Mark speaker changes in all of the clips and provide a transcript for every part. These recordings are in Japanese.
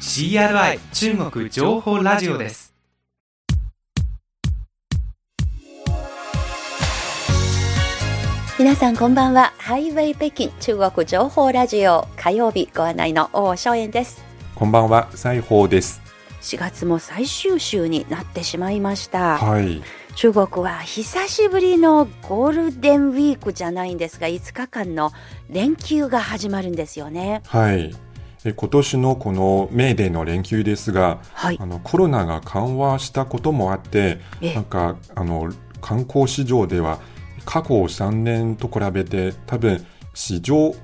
Speaker 1: CRI 中国情報ラジオです。
Speaker 2: 皆さんこんばんは。ハイウェイ北京中国情報ラジオ。火曜日ご案内の王正円です。
Speaker 3: こんばんは、西宝です。
Speaker 2: 4月も最終週になってしまいました、
Speaker 3: はい。
Speaker 2: 中国は久しぶりのゴールデンウィークじゃないんですが5日間の連休が始まるんですよね。
Speaker 3: はい。え今年のこのメーデーの連休ですが、
Speaker 2: はい。
Speaker 3: あのコロナが緩和したこともあって、
Speaker 2: ええ。
Speaker 3: なんかあの観光市場では過去3年と比べて多分史上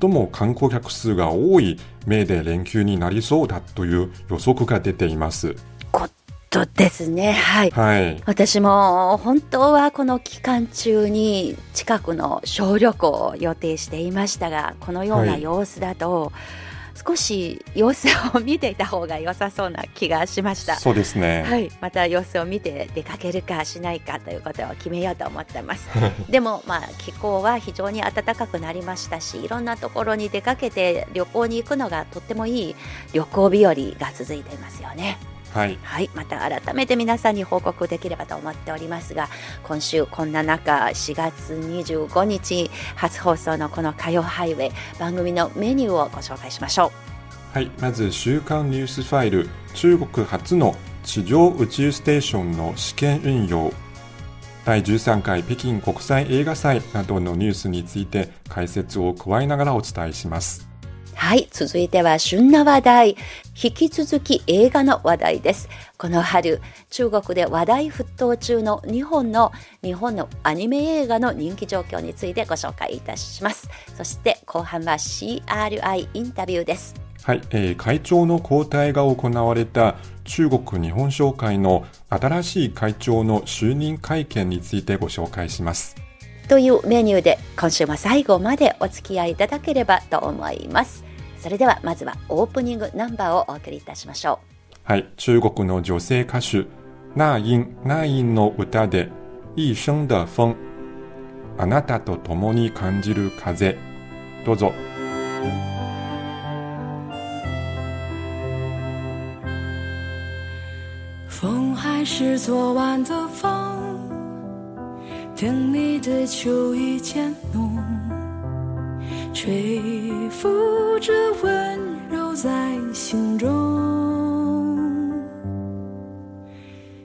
Speaker 3: 最も観光客数が多いメーデー連休になりそうだという予測が出ています。
Speaker 2: ことですね。はい。
Speaker 3: はい。
Speaker 2: 私も本当はこの期間中に近くの小旅行を予定していましたがこのような
Speaker 3: はい。
Speaker 2: 様子だと、少し様子を見ていた方が良さそうな気がしました。
Speaker 3: そうですね。
Speaker 2: はい、また様子を見て出かけるかしないかということを決めようと思ってます。でもまあ気候は非常に暖かくなりましたし、いろんなところに出かけて旅行に行くのがとってもいい旅行日和が続いていますよね。
Speaker 3: はい。
Speaker 2: はい、また改めて皆さんに報告できればと思っておりますが今週こんな中4月25日初放送のこの火曜ハイウェイ番組のメニューをご紹介しましょ
Speaker 3: はい、まず週刊ニュースファイル中国初の地上宇宙ステーションの試験運用。第13回北京国際映画祭などのニュースについて解説を加えながらお伝えします。
Speaker 2: うはい続いては旬な話題。引き続き映画の話題です。この春中国で話題沸騰中の日本の日本のアニメ映画の人気状況についてご紹介いたします。そして後半は CRI インタビューです。
Speaker 3: はい、えー会長の交代が行われた中国日本商会の新しい会長の就任会見についてご紹介します。
Speaker 2: というメニューで今週も最後までお付き合いいただければと思いますそれではまずはオープニングナンバーをお送りいたしましょ
Speaker 3: はい、中国の女性歌手、那英、那英の歌で、一生的風、あなたと共に感じる風。どうぞ。
Speaker 4: 风还是昨晚的风，等你的秋意渐浓，吹拂着温柔在心中。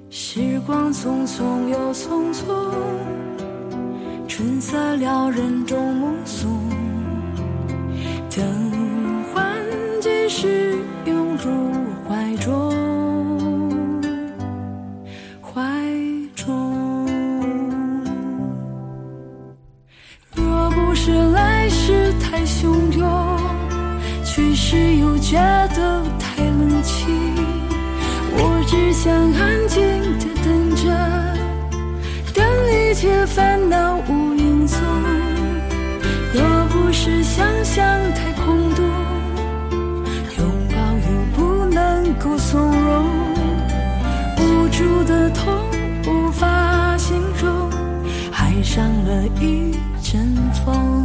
Speaker 4: 时光匆匆又匆匆，春色撩人终目送，等换季时拥入怀中。想太空洞，拥抱又不能够从容。无助的痛无法形容，爱上了一阵风。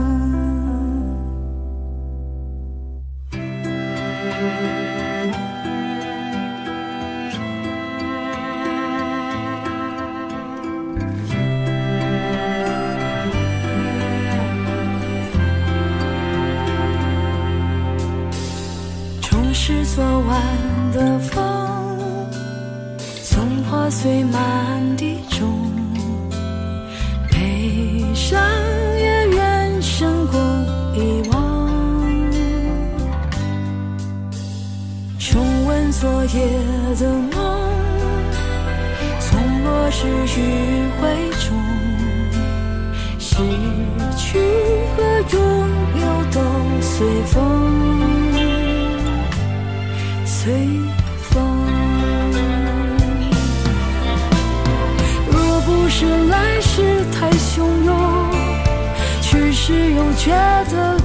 Speaker 4: 夜的梦，从落日余晖中，失去和拥有都随风，随风。若不是来时太汹涌，去时又觉得。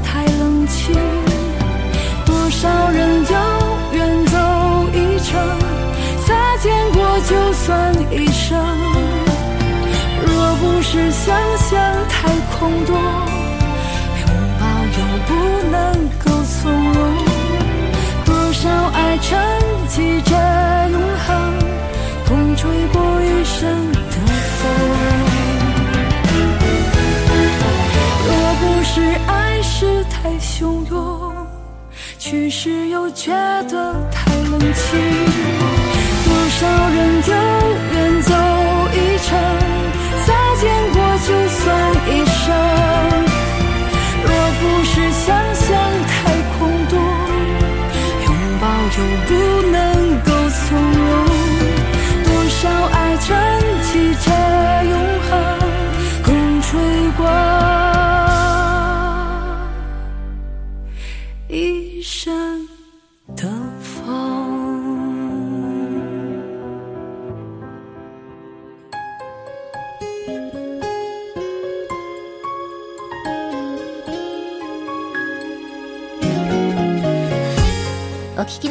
Speaker 4: 擦肩过就算一生。若不是想象太空洞，拥抱又不能够从容。多少爱沉寂着永恒，风吹过余生的风。若不是爱是太汹涌，去时又觉得太情。多少人有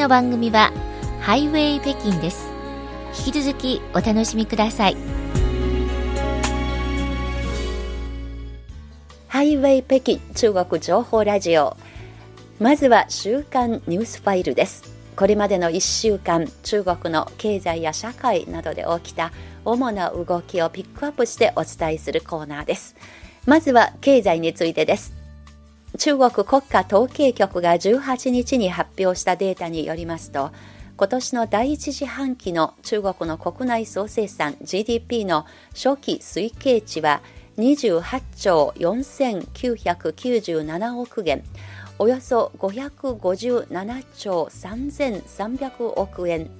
Speaker 5: の番組はハイウェイ北京です。引き続きお楽しみください。
Speaker 2: ハイウェイ北京中国情報ラジオ。まずは週刊ニュースファイルです。これまでの1週間中国の経済や社会などで起きた主な動きをピックアップしてお伝えするコーナーです。まずは経済についてです。中国国家統計局が18日に発表したデータによりますと今年の第一四半期の中国の国内総生産 GDP の初期推計値は28兆4997億元およそ557兆3300億円。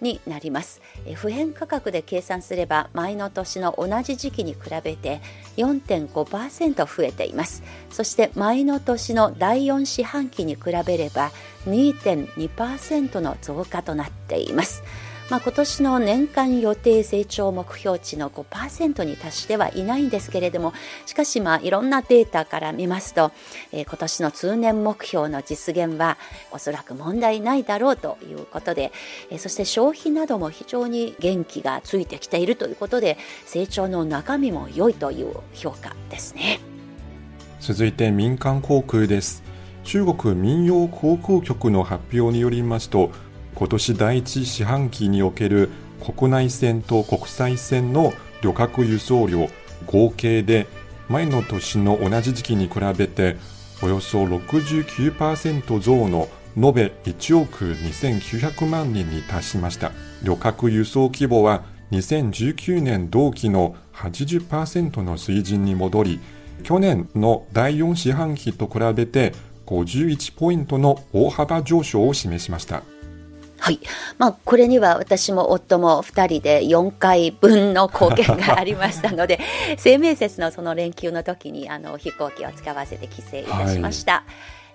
Speaker 2: になります。え普遍価格で計算すれば前の年の同じ時期に比べて4.5%増えています。そして前の年の第4四半期に比べれば2.2%の増加となっています。まあ、今年の年間予定成長目標値の5%に達してはいないんですけれどもしかしまあいろんなデータから見ますと、えー今年の通年目標の実現はおそらく問題ないだろうということで、えーそして消費なども非常に元気がついてきているということで成長の中身も良いという評価ですね。
Speaker 3: 続いて民間航空です中国民用航空局の発表によりますと今年第一四半期における国内線と国際線の旅客輸送量合計で前の年の同じ時期に比べておよそ69%増の延べ1億2900万人に達しました。旅客輸送規模は2019年同期の80%の水準に戻り去年の第4四半期と比べて51ポイントの大幅上昇を示しました。
Speaker 2: はい。まあ、これには私も夫も2人で4回分の貢献がありましたので、生命節のその連休の時にあの飛行機を使わせて帰省いたしました。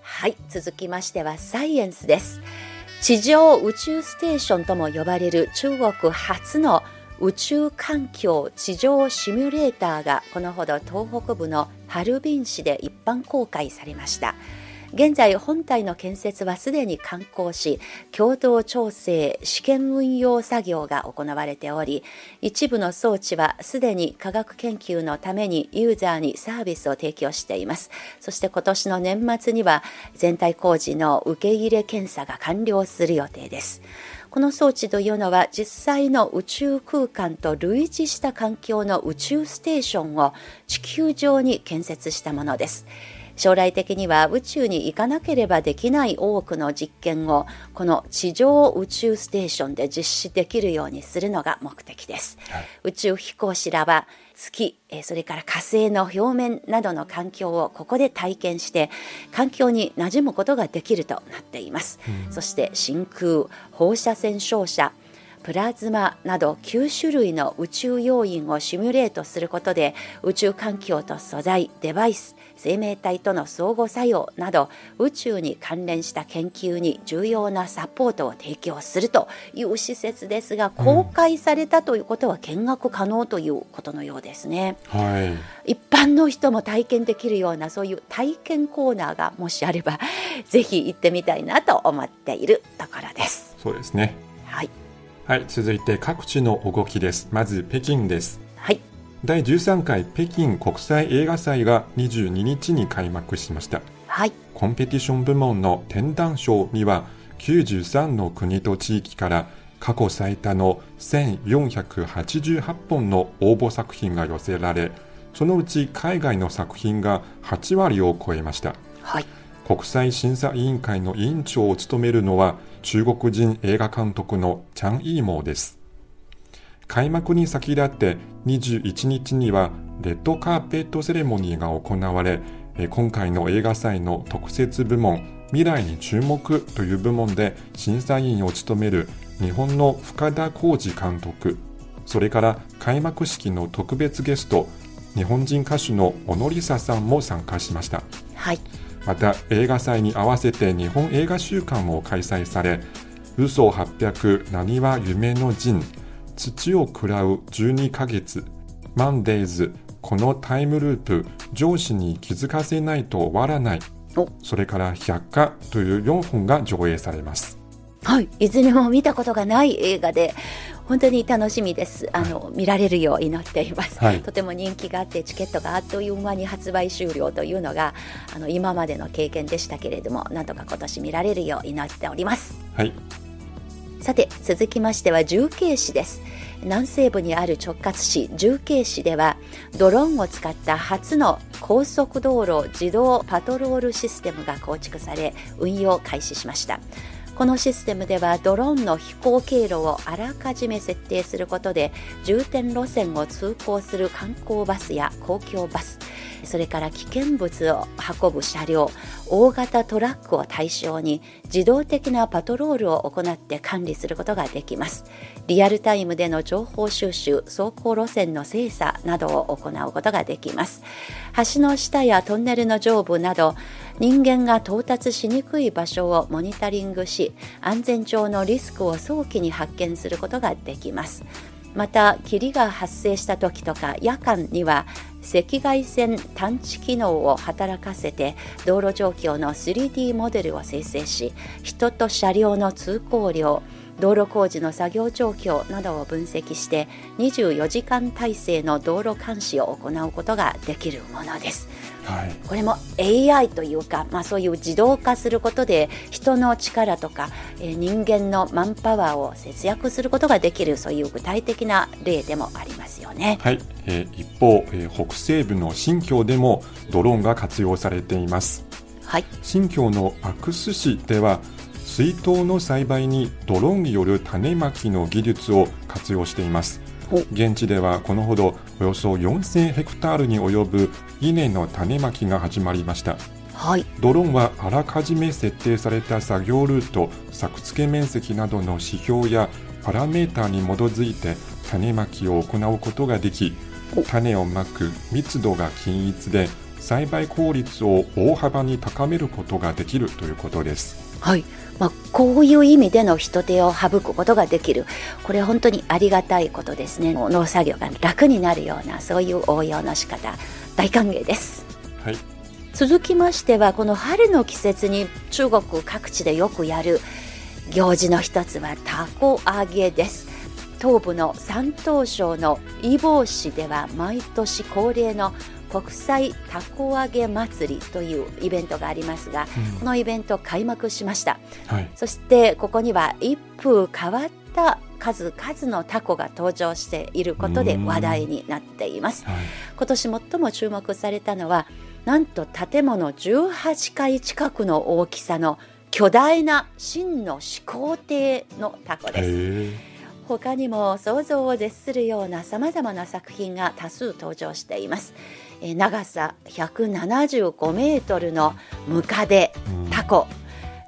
Speaker 2: はい、続きましてはサイエンスです。地上宇宙ステーションとも呼ばれる中国初の宇宙環境地上シミュレーターがこのほど東北部のハルビン市で一般公開されました。現在本体の建設はすでに完工し共同調整試験運用作業が行われており一部の装置はすでに科学研究のためにユーザーにサービスを提供しています。そして今年の年末には全体工事の受け入れ検査が完了する予定です。この装置というのは実際の宇宙空間と類似した環境の宇宙ステーションを地球上に建設したものです。将来的には宇宙に行かなければできない多くの実験をこの地上宇宙ステーションで実施できるようにするのが目的です、宇宙飛行士らは月えーそれから火星の表面などの環境をここで体験して環境に馴染むことができるとなっています、そして真空放射線照射プラズマなど9種類の宇宙要因をシミュレートすることで宇宙環境と素材デバイス生命体との相互作用など宇宙に関連した研究に重要なサポートを提供するという施設ですが公開されたということは見学可能ということのようですね。
Speaker 3: はい、
Speaker 2: 一般の人も体験できるようなそういう体験コーナーがもしあれば ぜひ行ってみたいなと思っているところです。
Speaker 3: そうですね。
Speaker 2: はい、
Speaker 3: はい、続いて各地の動きです。まず北京です。
Speaker 2: はい、
Speaker 3: 第13回北京国際映画祭が22日に開幕しました。
Speaker 2: はい、
Speaker 3: コンペティション部門の天壇賞には93の国と地域から過去最多の1488本の応募作品が寄せられ、そのうち海外の作品が8割を超えました。
Speaker 2: はい、
Speaker 3: 国際審査委員会の委員長を務めるのは中国人映画監督のチャン・イーモーです。開幕に先立って21日にはレッドカーペットセレモニーが行われ、え今回の映画祭の特設部門未来に注目という部門で審査員を務める日本の深田浩二監督、それから開幕式の特別ゲスト、日本人歌手の小野梨沙さんも参加しました。
Speaker 2: はい、
Speaker 3: また映画祭に合わせて日本映画週間も開催され「嘘800なにわ夢の陣」「土を喰らう12ヶ月」「マンデーズ」「このタイムループ」「上司に気づかせないと終わらない。
Speaker 2: お」
Speaker 3: それから「百科」という4本が上映されます。
Speaker 2: はい、いずれも見たことがない映画で本当に楽しみです。あの、見られるよう祈っています、
Speaker 3: はい。
Speaker 2: とても人気があってチケットがあっという間に発売終了というのがあの今までの経験でしたけれども、なんとか今年見られるよう祈っております。
Speaker 3: はい、
Speaker 2: さて続きましては重慶市です南西部にある直轄市重慶市ではドローンを使った初の高速道路自動パトロールシステムが構築され運用開始しました。このシステムではドローンの飛行経路をあらかじめ設定することで重点路線を通行する観光バスや公共バスそれから危険物を運ぶ車両大型トラックを対象に自動的なパトロールを行って管理することができます。リアルタイムでの情報収集走行路線の精査などを行うことができます。橋の下やトンネルの上部など人間が到達しにくい場所をモニタリングし安全上のリスクを早期に発見することができますまた霧が発生した時とか夜間には赤外線探知機能を働かせて道路状況の 3D モデルを生成し人と車両の通行量道路工事の作業状況などを分析して24時間体制の道路監視を行うことができるものです。
Speaker 3: はい、
Speaker 2: これも AI というか、まあ、そういう自動化することで人の力とか、えー人間のマンパワーを節約することができるそういう具体的な例でもありますよね。
Speaker 3: はいえー一方、えー北西部の新疆でもドローンが活用されています。
Speaker 2: はい、
Speaker 3: 新疆のアクス市では水筒の栽培にドローンによる種まきの技術を活用しています現地ではこのほどおよそ4000ヘクタールに及ぶ稲の種まきが始まりました。
Speaker 2: はい、
Speaker 3: ドローンはあらかじめ設定された作業ルート作付け面積などの指標やパラメーターに基づいて種まきを行うことができ
Speaker 2: お。
Speaker 3: 種をまく密度が均一で栽培効率を大幅に高めることができるということです。
Speaker 2: はいまあ、こういう意味での人手を省くことができる。これは本当にありがたいことですね。農作業が楽になるようなそういう応用の仕方大歓迎です。
Speaker 3: はい、
Speaker 2: 続きましてはこの春の季節に中国各地でよくやる行事の一つはたこ揚げです。東部の山東省の揖保市では毎年恒例の国際たこ揚げ祭りというイベントがありますが、このイベント開幕しました。
Speaker 3: はい、
Speaker 2: そしてここには一風変わった数々のタコが登場していることで話題になっています。
Speaker 3: はい、
Speaker 2: 今年最も注目されたのはなんと建物18階近くの大きさの巨大な真の始皇帝のタコです。
Speaker 3: へ
Speaker 2: 他にも想像を絶するようなさまざまな作品が多数登場していますえー長さ175メートルのムカデタコ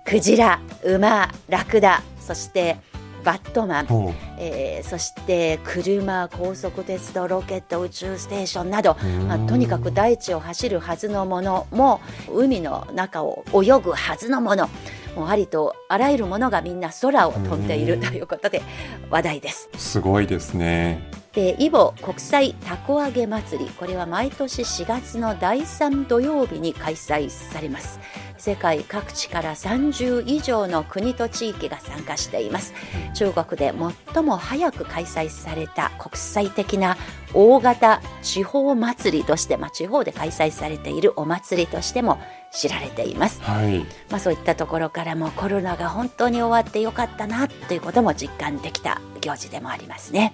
Speaker 2: クジラ馬ラクダそしてバットマン、
Speaker 3: ほ
Speaker 2: えーそして車高速鉄道ロケット宇宙ステーションなど、まあ、とにかく大地を走るはずのものも海の中を泳ぐはずのもの。もうありとあらゆるものがみんな空を飛んでいるということで話題です。
Speaker 3: うすごいですね。
Speaker 2: でイボ国際たこ揚げ祭り。これは毎年4月の第3土曜日に開催されます。世界各地から30以上の国と地域が参加しています。中国で最も早く開催された国際的な大型地方祭りとして、まあ、地方で開催されているお祭りとしても知られています。
Speaker 3: はい。
Speaker 2: まあ、そういったところからもコロナが本当に終わってよかったなということも実感できた行事でもありますね。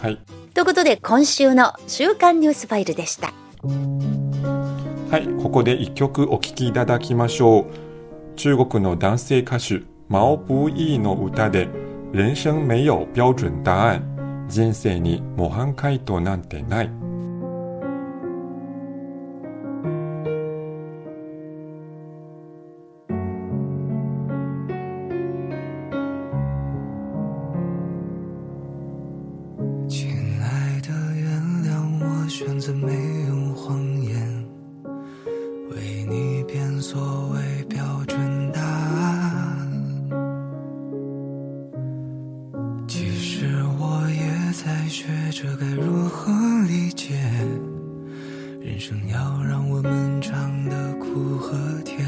Speaker 3: はい。
Speaker 2: ということで今週の週刊ニュースファイルでした。
Speaker 3: はい、ここで一曲お聴きいただきましょう。中国の男性歌手、毛不易の歌で、人生没有標準答案。人生に模範回答なんてない。
Speaker 6: 在学着该如何理解，人生要让我们尝的苦和甜。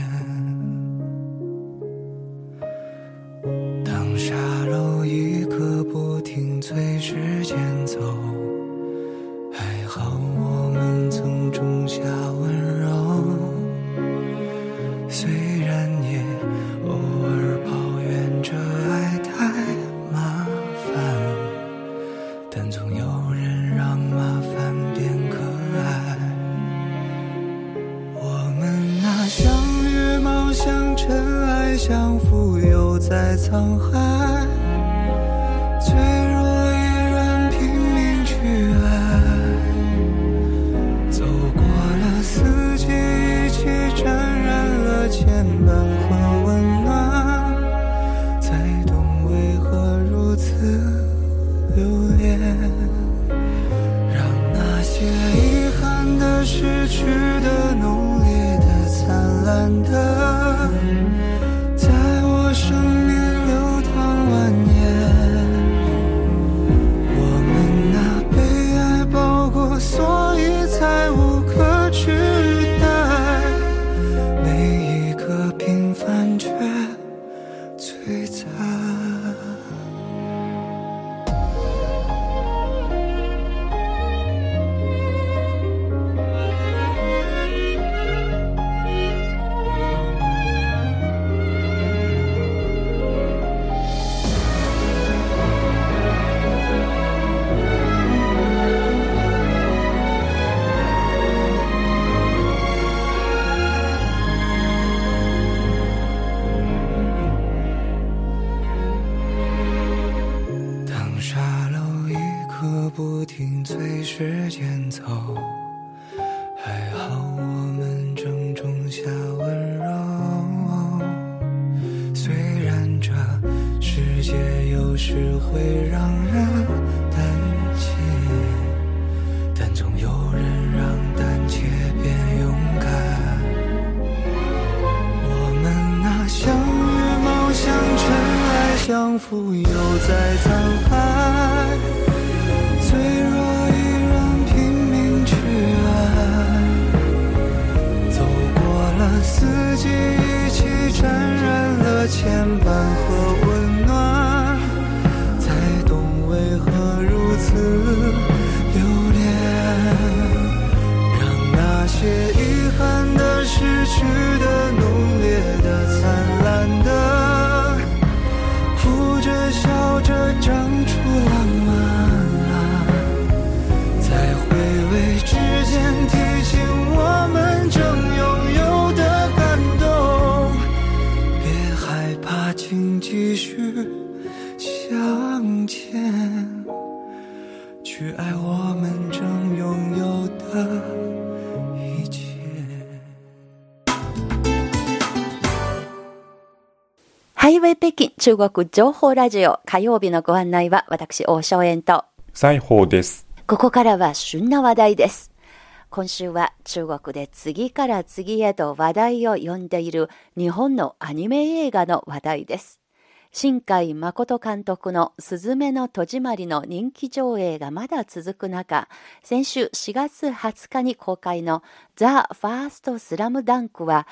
Speaker 6: 灿烂的，在我生命相扶，又在沧
Speaker 2: ハイウェイ北京中国情報ラジオ火曜日のご案内は私、大正円と、
Speaker 3: 西宝です。
Speaker 2: ここからは旬な話題です。今週は中国で次から次へと話題を呼んでいる日本のアニメ映画の話題です。新海誠監督のすずめの戸締まりの人気上映がまだ続く中、先週4月20日に公開のザ・ファースト・スラムダンクは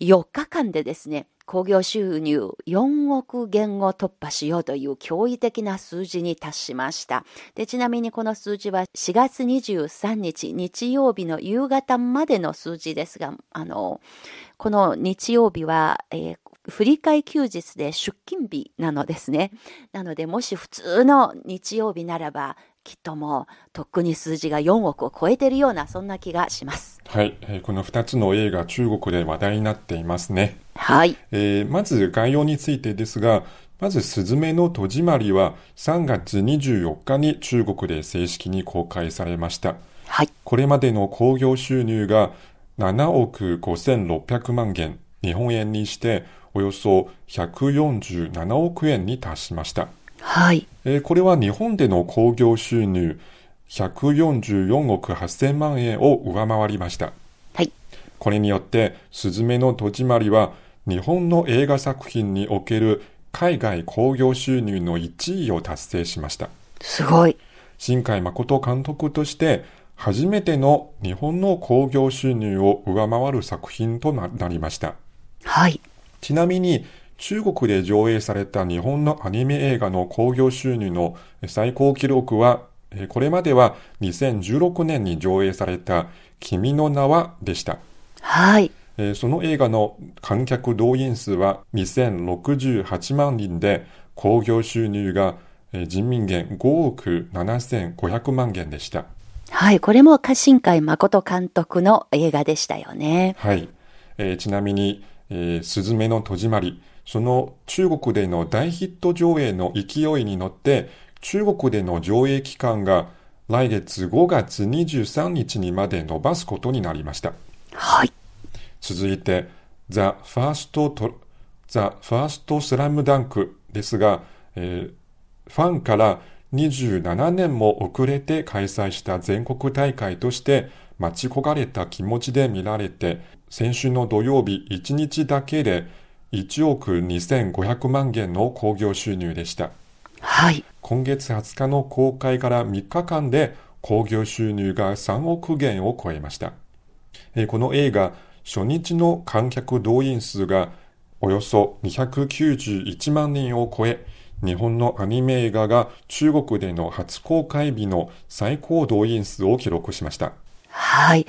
Speaker 2: 4日間でですね、興行収入4億元を突破しようという驚異的な数字に達しました。で、ちなみにこの数字は4月23日日曜日の夕方までの数字ですが、あの、この日曜日は、えー振り替休日で出勤日なのですね。なので、もし普通の日曜日ならば、きっともう、とっくに数字が4億を超えているような、そんな気がします。
Speaker 3: はい、この2つの映画、中国で話題になっていますね。
Speaker 2: はい。
Speaker 3: えーまず概要についてですが、まず、すずめの戸締まりは3月24日に中国で正式に公開されました。
Speaker 2: はい。
Speaker 3: これまでの興行収入が7億5600万元、日本円にしておよそ147億円に達しました。
Speaker 2: はい。
Speaker 3: えーこれは日本での興行収入144億8000万円を上回りました。
Speaker 2: はい。
Speaker 3: これによって、すずめの戸締まりは、日本の映画作品における海外興行収入の1位を達成しました。
Speaker 2: すごい。
Speaker 3: 新海誠監督として、初めての日本の興行収入を上回る作品とななりました。
Speaker 2: はい。
Speaker 3: ちなみに、中国で上映された日本のアニメ映画の興行収入の最高記録は、えーこれまでは2016年に上映された君の名はでした。
Speaker 2: はい。
Speaker 3: えーその映画の観客動員数は2068万人で、興行収入がえー人民元5億7500万元でした。
Speaker 2: はい。これも新海誠監督の映画でしたよね。
Speaker 3: はい。えーちなみに、えーすずめの戸締まり、その中国での大ヒット上映の勢いに乗って、中国での上映期間が来月5月23日にまで伸ばすことになりました。
Speaker 2: はい。
Speaker 3: 続いて、ザ・ファーストト、ザ・ファーストスラムダンクですが、えーファンから27年も遅れて開催した全国大会として待ち焦がれた気持ちで見られて、先週の土曜日1日だけで1億2500万元の興行収入でした。
Speaker 2: はい。
Speaker 3: 今月20日の公開から3日間で興行収入が3億元を超えました。えーこの映画、初日の観客動員数がおよそ291万人を超え、日本のアニメ映画が中国での初公開日の最高動員数を記録しました。
Speaker 2: はい。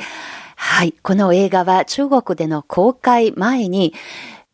Speaker 2: はい。この映画は中国での公開前に、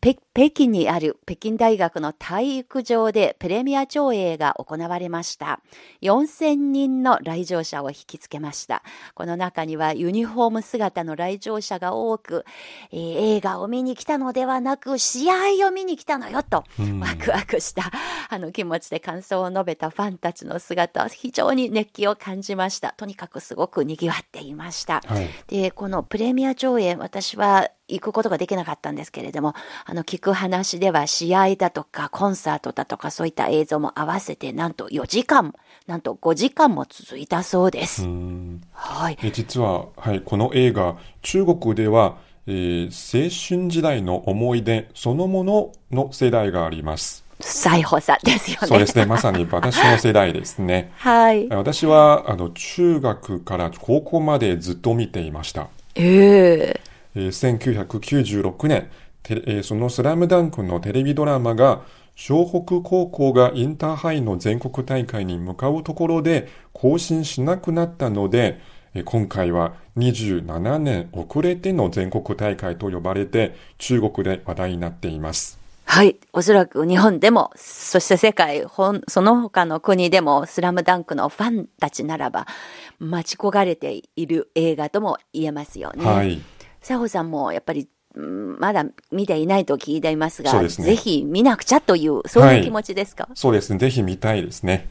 Speaker 2: 北北京にある北京大学の体育場でプレミア上映が行われました。4000人の来場者を引きつけました。この中にはユニフォーム姿の来場者が多く、えー映画を見に来たのではなく、試合を見に来たのよと、ワクワクした、あの気持ちで感想を述べたファンたちの姿、非常に熱気を感じました。とにかくすごく賑わっていました。
Speaker 3: はい。
Speaker 2: で、このプレミア上映、私は行くことができなかったんですけれども、あの、聞く話では試合だとかコンサートだとかそういった映像も合わせて、なんと4時間、なんと5時間も続いたそうです。
Speaker 3: うん
Speaker 2: はい。
Speaker 3: え実は、はい、この映画、中国では、えー青春時代の思い出そのものの世代があります。
Speaker 2: 再補佐ですよね。
Speaker 3: そうですね。まさに私の世代ですね。
Speaker 2: はい。
Speaker 3: 私は、あの、中学から高校までずっと見ていました。
Speaker 2: ええ
Speaker 3: えー1996年、そのスラムダンクのテレビドラマが、湘北高校がインターハイの全国大会に向かうところで更新しなくなったので、えー今回は27年遅れての全国大会と呼ばれて中国で話題になっています。
Speaker 2: はい。おそらく日本でも、そして世界、ほんその他の国でも、スラムダンクのファンたちならば、待ち焦がれている映画とも言えますよね。
Speaker 3: はい。
Speaker 2: 佐保さんもやっぱり、うんまだ見ていないと聞いていますが、
Speaker 3: すね
Speaker 2: ぜひ見なくちゃという、そういう気持ちですか？
Speaker 3: そうですね。ぜひ見たいですね。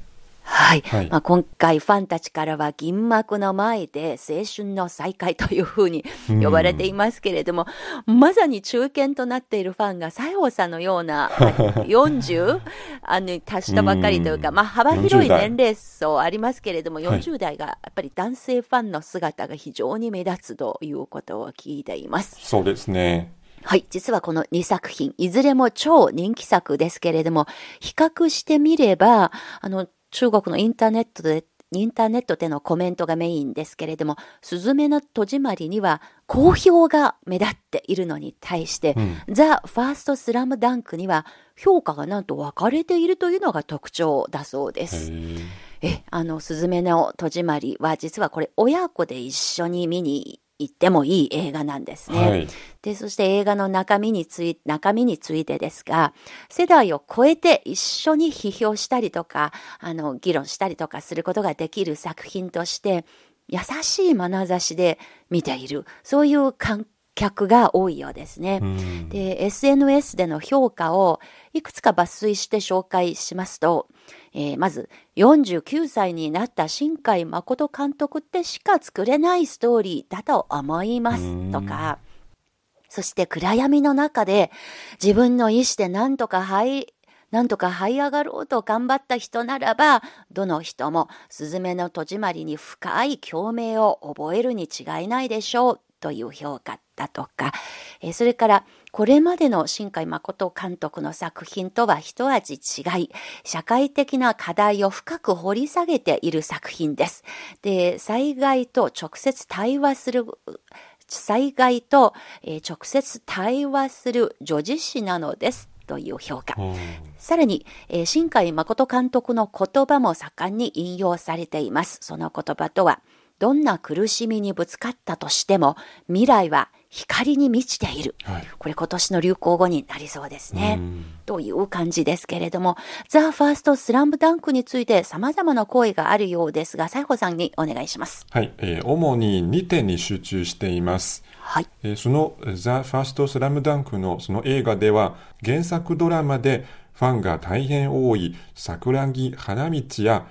Speaker 2: はい。
Speaker 3: はい
Speaker 2: まあ、今回ファンたちからは銀幕の前で青春の再会というふうに呼ばれていますけれども、まさに中堅となっているファンが西郷さんのような まあ40あの達したばかりというか、
Speaker 3: うん
Speaker 2: まあ、幅広い
Speaker 3: 40代
Speaker 2: 年齢層ありますけれども、
Speaker 3: はい
Speaker 2: 40代がやっぱり男性ファンの姿が非常に目立つということを聞いています。
Speaker 3: そうですね。
Speaker 2: はい。実はこの2作品、いずれも超人気作ですけれども、比較してみれば、あの、中国のインターネットで、インターネットでのコメントがメインですけれども、すずめの戸締まりには好評が目立っているのに対して、ザ・ファースト・スラムダンクには評価がなんと分かれているというのが特徴だそうで
Speaker 3: へ
Speaker 2: す。
Speaker 3: ー
Speaker 2: え、あの、すずめの戸締まりは実はこれ親子で一緒に見に行ってもいい映画なんですね。
Speaker 3: はい。
Speaker 2: で、そして映画の中身について、中身についてですが、世代を超えて一緒に批評したりとか、あの、議論したりとかすることができる作品として、優しい眼差しで見ている、そういう観客が多いようですね。
Speaker 3: うん。
Speaker 2: で、SNS での評価をいくつか抜粋して紹介しますと、えーまず、49歳になった新海誠監督ってしか作れないストーリーだと思いますとか、そして暗闇の中で自分の意志で何とか這い、なんとか這い上がろうと頑張った人ならば、どの人もスズメの戸締まりに深い共鳴を覚えるに違いないでしょうという評価だとか、えーそれからこれまでの新海誠監督の作品とは一味違い、社会的な課題を深く掘り下げている作品です。で、災害と直接対話する災害と、えー直接対話する女児誌なのですという評価。
Speaker 3: うん
Speaker 2: さらに、えー新海誠監督の言葉も盛んに引用されています。その言葉とは、どんな苦しみにぶつかったとしても、未来は光に満ちている。
Speaker 3: はい。
Speaker 2: これ今年の流行語になりそうですね。
Speaker 3: うん
Speaker 2: という感じですけれども、ザ・ファースト・スラムダンクについて様々な声があるようですが、西郷さんにお願いします。
Speaker 3: はい。えー主に2点に集中しています。
Speaker 2: はい。
Speaker 3: えーそのザ・ファースト・スラムダンクのその映画では原作ドラマでファンが大変多い桜木花道や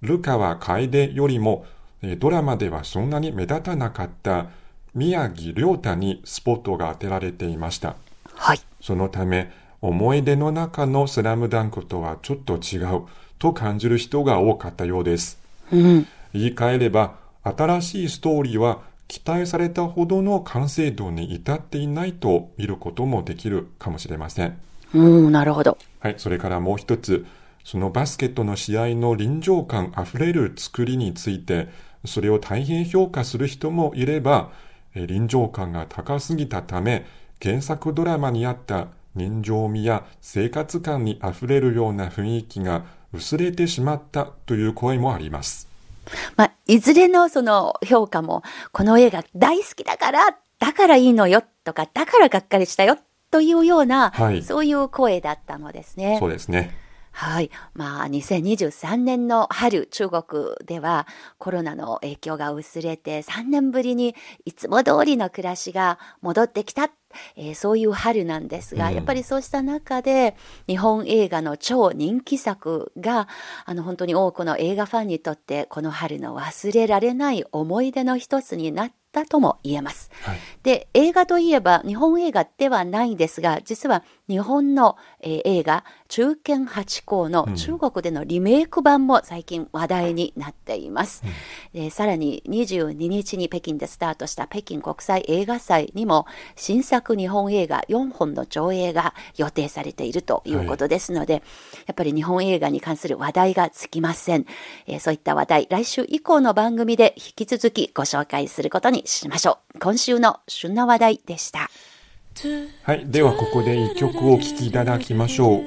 Speaker 3: ルカワ楓よりもえードラマではそんなに目立たなかった宮城亮太にスポットが当てられていました。
Speaker 2: はい。
Speaker 3: そのため思い出の中のスラムダンクとはちょっと違うと感じる人が多かったようです。
Speaker 2: うん。
Speaker 3: 言い換えれば、新しいストーリーは期待されたほどの完成度に至っていないと見ることもできるかもしれません。
Speaker 2: うん、なるほど。
Speaker 3: はい、それからもう一つ、そのバスケットの試合の臨場感あふれる作りについて、それを大変評価する人もいれば、えー臨場感が高すぎたため、原作ドラマにあった人情味や生活感にあふれるような雰囲気が薄れてしまったという声もあります。
Speaker 2: まあ、いずれのその評価も、この映画大好きだから、だからいいのよとか、だからがっかりしたよというような、
Speaker 3: はい
Speaker 2: そういう声だったのですね。
Speaker 3: そうですね。
Speaker 2: はい。まあ、2023年の春、中国ではコロナの影響が薄れて3年ぶりにいつも通りの暮らしが戻ってきた。えーそういう春なんですが、
Speaker 3: うん
Speaker 2: やっぱりそうした中で日本映画の超人気作があの本当に多くの映画ファンにとってこの春の忘れられない思い出の一つになったとも言えます。
Speaker 3: はい。
Speaker 2: で、映画といえば日本映画ではないんですが、実は日本の、えー映画、中堅八校の
Speaker 3: うん
Speaker 2: 中国でのリメイク版も最近話題になっています。でさらに22日に北京でスタートした北京国際映画祭にも新作日本映画4本の上映が予定されているということですので、やっぱり日本映画に関する話題がつきません。えーそういった話題、来週以降の番組で引き続きご紹介することにしましょう。今週の旬な話題でした。
Speaker 3: はい。では、ここで一曲を聴きいただきましょう。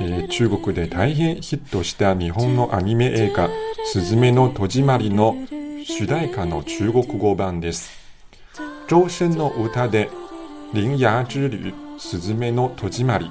Speaker 3: えー中国で大変ヒットした日本のアニメ映画、すずめの戸締まりの主題歌の中国語版です。周深の歌で、鈴芽之旅、すずめの戸締まり。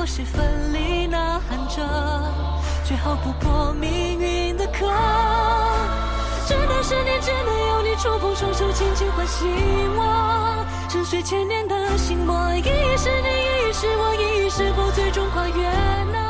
Speaker 4: 我是奋力呐喊着，却逃不过命运的课。这段十年只能有你触碰双手，轻轻唤醒我，沉睡千年的心魔。一一是你，一一是我，一一是否最终跨越那。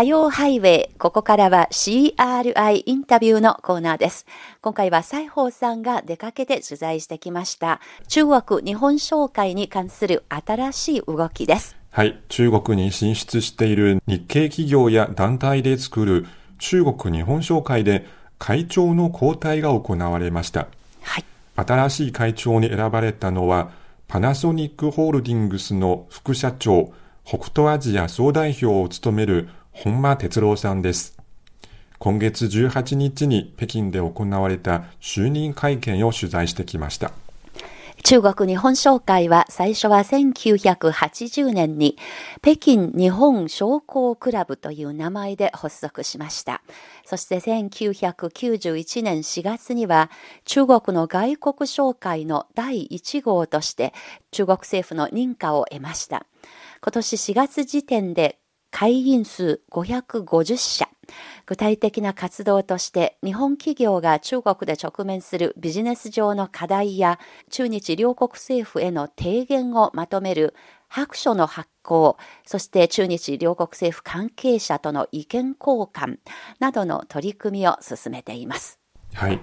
Speaker 2: 火曜ハイウェイ、ここからは CRI インタビューのコーナーです。今回は西宝さんが出かけて取材してきました。中国日本商会に関する新しい動きです。
Speaker 3: はい。中国に進出している日系企業や団体で作る中国日本商会で会長の交代が行われました。
Speaker 2: はい。
Speaker 3: 新しい会長に選ばれたのは、パナソニックホールディングスの副社長、北東アジア総代表を務める本間哲郎さんです。今月18日に北京で行われた就任会見を取材してきました。
Speaker 2: 中国日本商会は最初は1980年に北京日本商工クラブという名前で発足しました。そして1991年4月には中国の外国商会の第1号として中国政府の認可を得ました。今年4月時点で会員数550社。具体的な活動として日本企業が中国で直面するビジネス上の課題や中日両国政府への提言をまとめる白書の発行、そして中日両国政府関係者との意見交換などの取り組みを進めています。
Speaker 3: はい。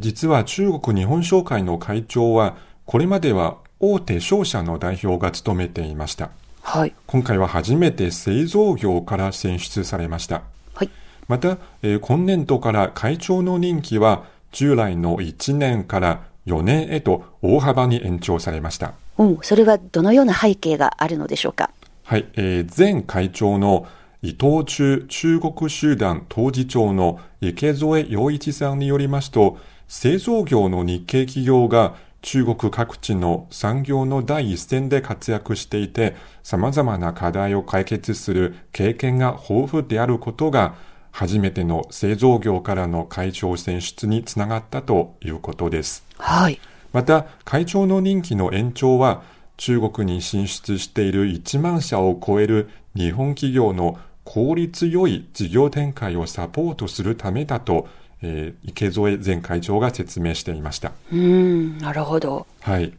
Speaker 3: 実は中国日本商会の会長は、これまでは大手商社の代表が務めていました。
Speaker 2: はい。
Speaker 3: 今回は初めて製造業から選出されました。
Speaker 2: はい。
Speaker 3: また、えー今年度から会長の任期は従来の1年から4年へと大幅に延長されました。
Speaker 2: うん、それはどのような背景があるのでしょうか？
Speaker 3: はい、えー前会長の伊藤忠中国集団当事長の池添洋一さんによりますと、製造業の日系企業が中国各地の産業の第一線で活躍していて、様々な課題を解決する経験が豊富であることが、初めての製造業からの会長選出につながったということです。
Speaker 2: はい。
Speaker 3: また、会長の任期の延長は、中国に進出している1万社を超える日本企業の効率よい事業展開をサポートするためだと、えー池添前会長が説明していました。
Speaker 2: うーん、なるほど。
Speaker 3: はい。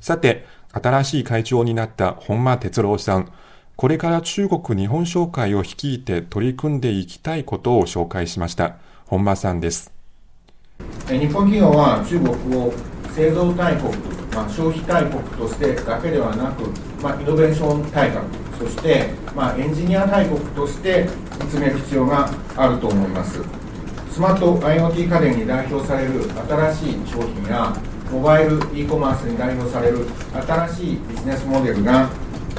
Speaker 3: さて、新しい会長になった本間哲郎さん。これから中国日本商会を率いて取り組んでいきたいことを紹介しました。本間さんです。
Speaker 7: え日本企業は中国を製造大国、まあ、消費大国としてだけではなく、まあ、イノベーション大国そして、まあ、エンジニア大国として見つめる必要があると思いますスマート IoT 家電に代表される新しい商品やモバイル e コマースに代表される新しいビジネスモデルが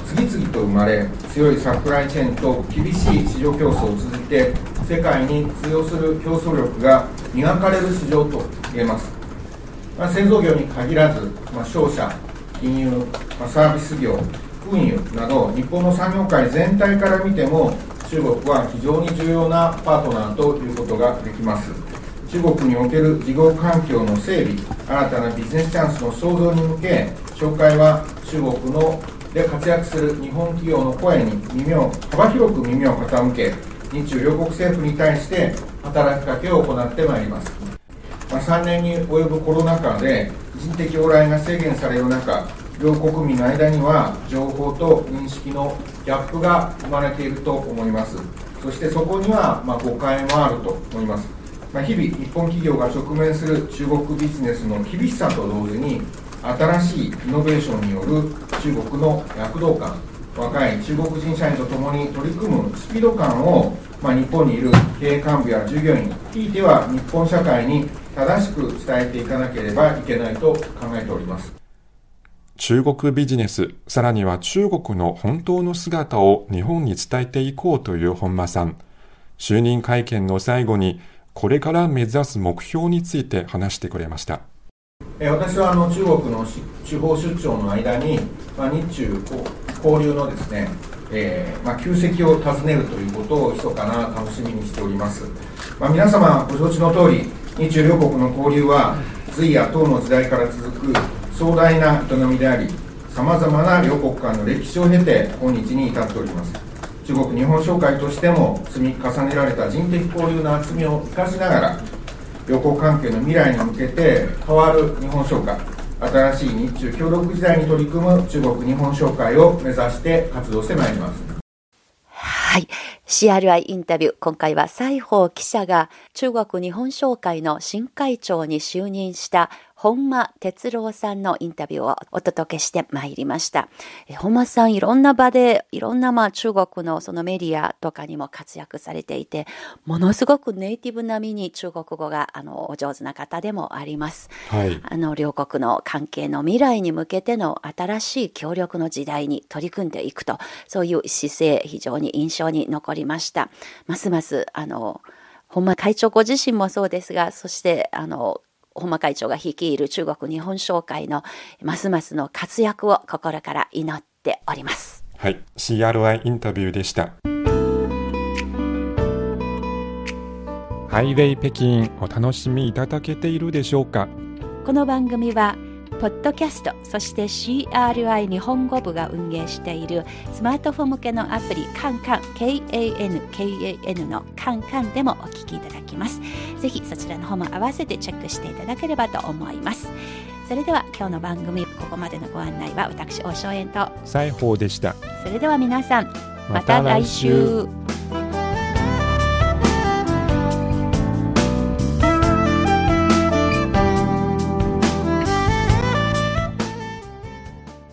Speaker 7: 次々と生まれ強いサプライチェーンと厳しい市場競争を通じて世界に通用する競争力が磨かれる市場と言えます、まあ、製造業に限らず、まあ、商社金融、まあ、サービス業運輸など日本の産業界全体から見ても中国は非常に重要なパートナーということができます。中国における事業環境の整備新たなビジネスチャンスの創造に向け紹介は中国ので活躍する日本企業の声に耳を幅広く耳を傾け日中両国政府に対して働きかけを行ってまいります、まあ、3年に及ぶコロナ禍で人的往来が制限される中両国民の間には情報と認識のギャップが生まれていると思います。そしてそこにはま誤解もあると思います。まあ日々、日本企業が直面する中国ビジネスの厳しさと同時に、新しいイノベーションによる中国の躍動感若い中国人社員とともに取り組むスピード感を、まあ、日本にいる経営幹部や従業員ひいては日本社会に正しく伝えていかなければいけないと考えております。
Speaker 3: 中国ビジネス、さらには中国の本当の姿を日本に伝えていこうという本間さん。就任会見の最後に、これから目指す目標について話してくれました。
Speaker 7: 私はあの中国の地方出張の間に、まあ、日中交流のですね、えーまあ、旧跡を訪ねるということを密かな楽しみにしております、まあ、皆様ご承知の通り日中両国の交流は隋や唐の時代から続く壮大な営みでありさまざまな両国間の歴史を経て今日に至っております中国日本商会としても積み重ねられた人的交流の厚みを生かしながら両国関係の未来に向けて変わる日本商会新しい日中協力時代に取り組む中国日本商会を目指して活動してまいります。
Speaker 2: はい。CRI インタビュー。今回は西宝記者が中国日本商会の新会長に就任した本間哲郎さんのインタビューをお届けしてまいりました。本間さんいろんな場でいろんなまあ中国のそのメディアとかにも活躍されていて、ものすごくネイティブ並みに中国語があのお上手な方でもあります。はい、あの両国の関係の未来に向けての新しい協力の時代に取り組んでいくと、そういう姿勢非常に印象に残りました。ますますあの本間会長ご自身もそうですが、そしてあの本間会長が率いる中国日本商会のますますの活躍を心から祈っております。
Speaker 3: はい、CRI インタビューでした。ハイウェイ北京お楽しみいただけているでしょうか？
Speaker 2: この番組はポッドキャスト、そして CRI 日本語部が運営しているスマートフォン向けのアプリカンカン KANKAN のカンカンでもお聞きいただきます。ぜひそちらの方も合わせてチェックしていただければと思います。それでは今日の番組ここまでのご案内は私大正円と
Speaker 3: 西宝でした。
Speaker 2: それでは皆さんまた来週